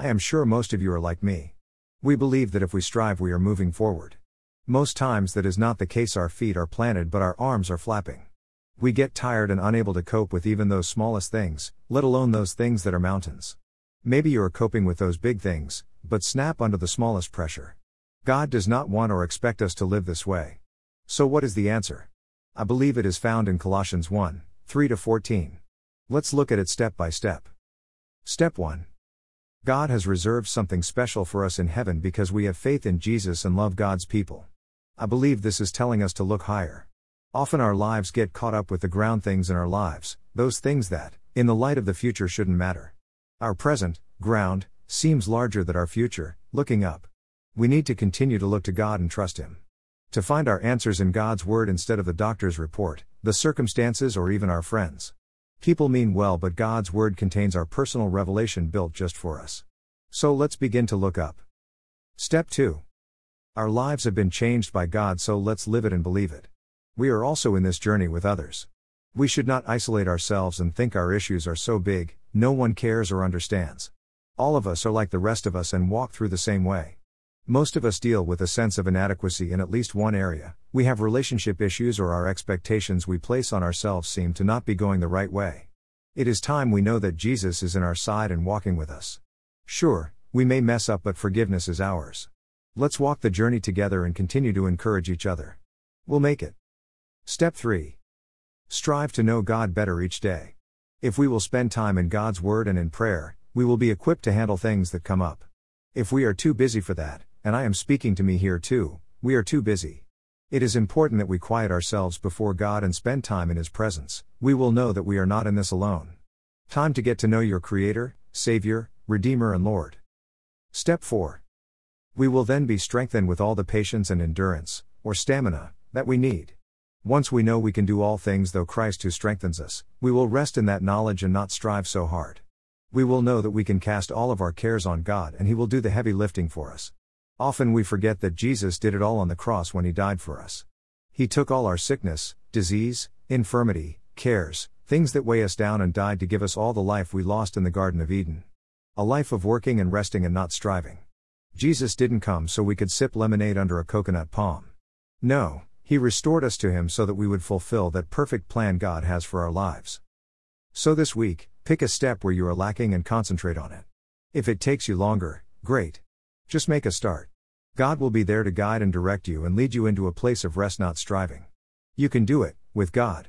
I am sure most of you are like me. We believe that if we strive, we are moving forward. Most times, that is not the case, our feet are planted, but our arms are flapping. We get tired and unable to cope with even those smallest things, let alone those things that are mountains. Maybe you are coping with those big things, but snap under the smallest pressure. God does not want or expect us to live this way. So, what is the answer? I believe it is found in Colossians 1 3 14. Let's look at it step by step. Step 1 God has reserved something special for us in heaven because we have faith in Jesus and love God's people. I believe this is telling us to look higher. Often our lives get caught up with the ground things in our lives, those things that, in the light of the future, shouldn't matter. Our present, ground, seems larger than our future, looking up. We need to continue to look to God and trust Him. To find our answers in God's Word instead of the doctor's report, the circumstances, or even our friends. People mean well, but God's Word contains our personal revelation built just for us. So let's begin to look up. Step 2. Our lives have been changed by God, so let's live it and believe it. We are also in this journey with others. We should not isolate ourselves and think our issues are so big, no one cares or understands. All of us are like the rest of us and walk through the same way. Most of us deal with a sense of inadequacy in at least one area. We have relationship issues or our expectations we place on ourselves seem to not be going the right way. It is time we know that Jesus is in our side and walking with us. Sure, we may mess up, but forgiveness is ours. Let's walk the journey together and continue to encourage each other. We'll make it. Step 3 Strive to know God better each day. If we will spend time in God's Word and in prayer, we will be equipped to handle things that come up. If we are too busy for that, and I am speaking to me here too, we are too busy. It is important that we quiet ourselves before God and spend time in His presence, we will know that we are not in this alone. Time to get to know your Creator, Savior, Redeemer, and Lord. Step 4. We will then be strengthened with all the patience and endurance, or stamina, that we need. Once we know we can do all things though Christ who strengthens us, we will rest in that knowledge and not strive so hard. We will know that we can cast all of our cares on God and He will do the heavy lifting for us. Often we forget that Jesus did it all on the cross when He died for us. He took all our sickness, disease, infirmity, cares, things that weigh us down and died to give us all the life we lost in the Garden of Eden. A life of working and resting and not striving. Jesus didn't come so we could sip lemonade under a coconut palm. No, he restored us to Him so that we would fulfill that perfect plan God has for our lives. So this week, pick a step where you are lacking and concentrate on it. If it takes you longer, great. Just make a start. God will be there to guide and direct you and lead you into a place of rest, not striving. You can do it, with God.